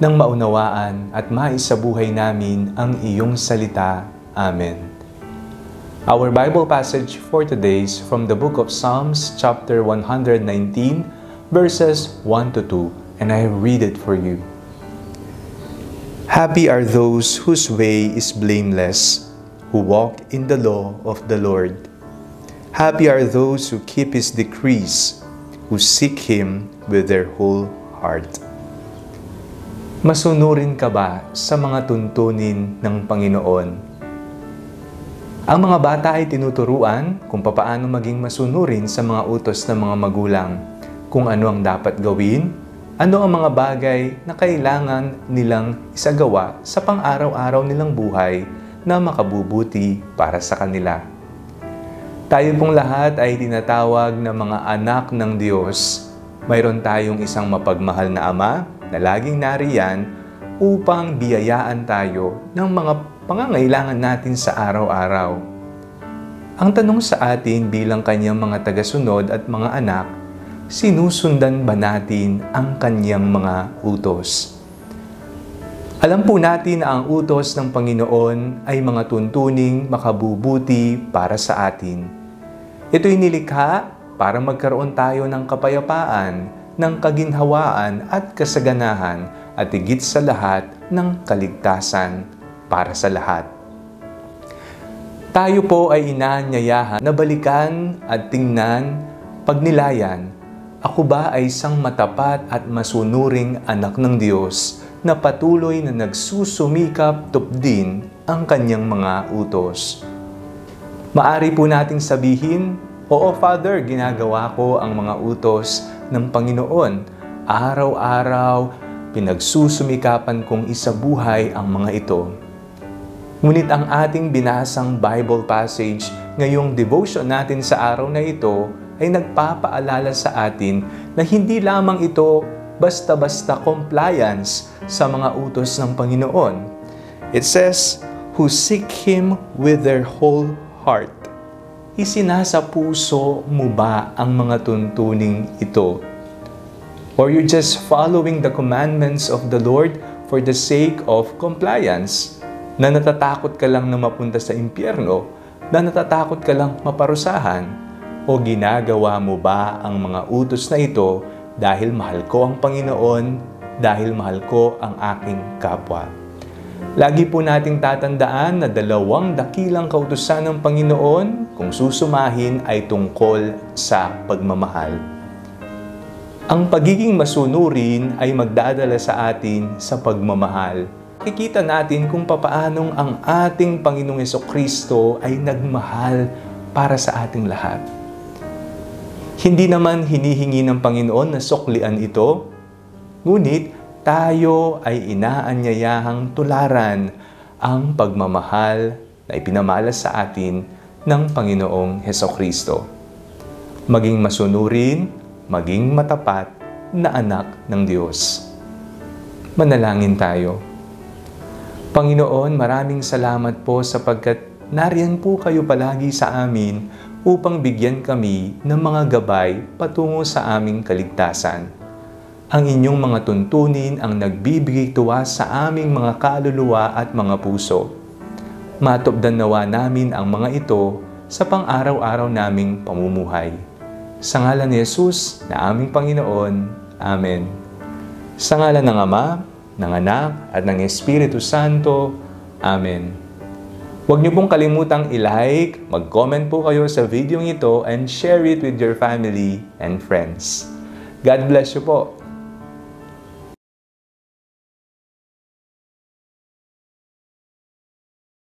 nang maunawaan at maisabuhay namin ang iyong salita. Amen. Our Bible passage for today is from the book of Psalms chapter 119 verses 1 to 2 and I read it for you. Happy are those whose way is blameless, who walk in the law of the Lord. Happy are those who keep his decrees, who seek him with their whole heart. Masunurin ka ba sa mga tuntunin ng Panginoon? Ang mga bata ay tinuturuan kung papaano maging masunurin sa mga utos ng mga magulang, kung ano ang dapat gawin, ano ang mga bagay na kailangan nilang isagawa sa pang-araw-araw nilang buhay na makabubuti para sa kanila. Tayo pong lahat ay tinatawag na mga anak ng Diyos. Mayroon tayong isang mapagmahal na Ama na laging nariyan upang biyayaan tayo ng mga pangangailangan natin sa araw-araw. Ang tanong sa atin bilang kanyang mga tagasunod at mga anak, sinusundan ba natin ang kanyang mga utos? Alam po natin na ang utos ng Panginoon ay mga tuntuning makabubuti para sa atin. Ito'y nilikha para magkaroon tayo ng kapayapaan ng kaginhawaan at kasaganahan at higit sa lahat ng kaligtasan para sa lahat. Tayo po ay inaanyayahan na balikan at tingnan, pagnilayan, ako ba ay isang matapat at masunuring anak ng Diyos na patuloy na nagsusumikap tupdin ang kanyang mga utos. Maari po nating sabihin, Oo Father, ginagawa ko ang mga utos ng Panginoon. Araw-araw, pinagsusumikapan kong isabuhay ang mga ito. Ngunit ang ating binasang Bible passage ngayong devotion natin sa araw na ito ay nagpapaalala sa atin na hindi lamang ito basta-basta compliance sa mga utos ng Panginoon. It says, who seek Him with their whole heart isinasa puso mo ba ang mga tuntuning ito? Or you're just following the commandments of the Lord for the sake of compliance? Na natatakot ka lang na mapunta sa impyerno? Na natatakot ka lang maparusahan? O ginagawa mo ba ang mga utos na ito dahil mahal ko ang Panginoon, dahil mahal ko ang aking kapwa? Lagi po nating tatandaan na dalawang dakilang kautusan ng Panginoon kung susumahin ay tungkol sa pagmamahal. Ang pagiging masunurin ay magdadala sa atin sa pagmamahal. Kikita natin kung papaanong ang ating Panginoong Kristo ay nagmahal para sa ating lahat. Hindi naman hinihingi ng Panginoon na suklian ito, ngunit tayo ay inaanyayahang tularan ang pagmamahal na ipinamalas sa atin ng Panginoong Heso Kristo. Maging masunurin, maging matapat na anak ng Diyos. Manalangin tayo. Panginoon, maraming salamat po sapagkat nariyan po kayo palagi sa amin upang bigyan kami ng mga gabay patungo sa aming kaligtasan ang inyong mga tuntunin ang nagbibigay tuwa sa aming mga kaluluwa at mga puso. Matupdan nawa namin ang mga ito sa pang-araw-araw naming pamumuhay. Sa ngalan ni Jesus na aming Panginoon. Amen. Sa ngalan ng Ama, ng Anak, at ng Espiritu Santo. Amen. Huwag niyo pong kalimutang i-like, mag-comment po kayo sa video ito, and share it with your family and friends. God bless you po.